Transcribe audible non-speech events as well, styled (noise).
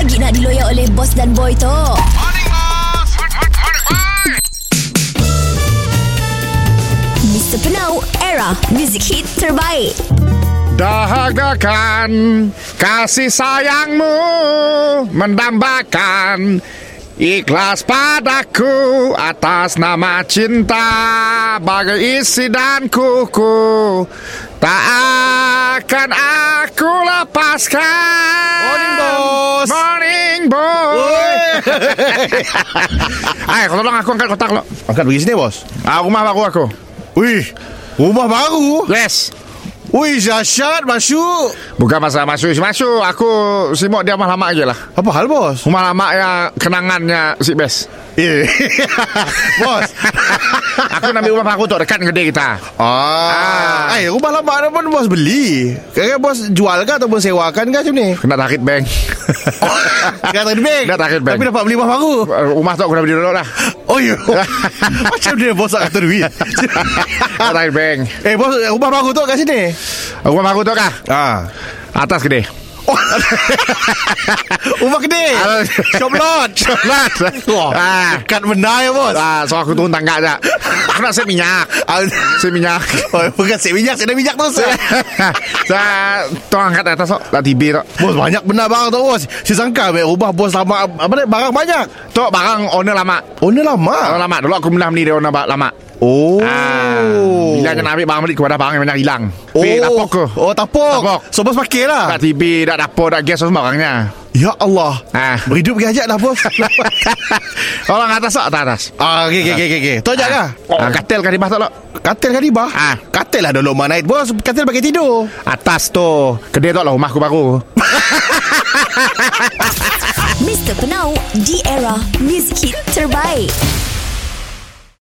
lagi nak diloyak oleh bos dan boy tu? Mr. Penau, era music hit terbaik. Dahagakan kasih sayangmu Mendambakan ikhlas padaku Atas nama cinta Bagai isi dan kuku Tak akan aku lepaskan Morning, bos. Morning boss (laughs) Ayo tolong aku angkat kotak lo. Angkat pergi sini bos. Ah, Rumah baru aku. Wih Rumah baru? Yes. Wih Zasyad masuk. Bukan masalah masuk-masuk Aku simuk dia rumah lama je lah. Apa hal bos? Rumah lama yang kenangannya si best. Eh (laughs) Bos. (laughs) Aku nak ambil rumah baru tu dekat dengan kedai kita. Ah, Eh rumah lama bos beli Kira bos jual ke ataupun sewakan ke macam ni? Kena tarik (laughs) bank. Kena tarik bank Dah tarik bank. Tapi dapat beli rumah baru Uh, rumah tu aku dah beli dulu dah. Oh ya (laughs) Macam dia bos nak kata duit Dah tarik bank. Eh bos rumah baru tu kat sini Rumah baru tu kah? Ah Atas kedai. (laughs) Kedai Ah. (laughs) Shop lot Shop lot. Wah Ah. Dekat benda ya bos Ah, so aku turun tangga je. Aku nak set minyak. Ah, Set minyak. (laughs) Oh, bukan sip minyak, ada minyak tu. Saya tolong angkat atas. Tak tibi tu. Bos banyak benda barang tu bos. Saya sangka be ubah bos lama apa ni barang banyak. Tu barang owner lama. Owner Owner lama. lama. Dulu aku pernah beli dia owner lama. Oh. Ah, bila nak ambil barang balik kepada barang yang banyak hilang. Oh, Pergi tapok ke? Oh, tapok. Tapok. So bos pakai lah. Tak TV, tak dapur, tak gas semua barangnya. Ya Allah. Ah. Berhidup gajak dah bos. (laughs) Orang atas tak atas atas. ah, okey okey okey okey. Tu ajak kah? Ah, katil kan di bawah tak lo? Katil kan bah? Ah. Katil lah dulu mana bos. Katil bagi tidur. Atas tu. Kedai tu lah rumahku baru. (laughs) Mr. Penau, di era music hit terbaik.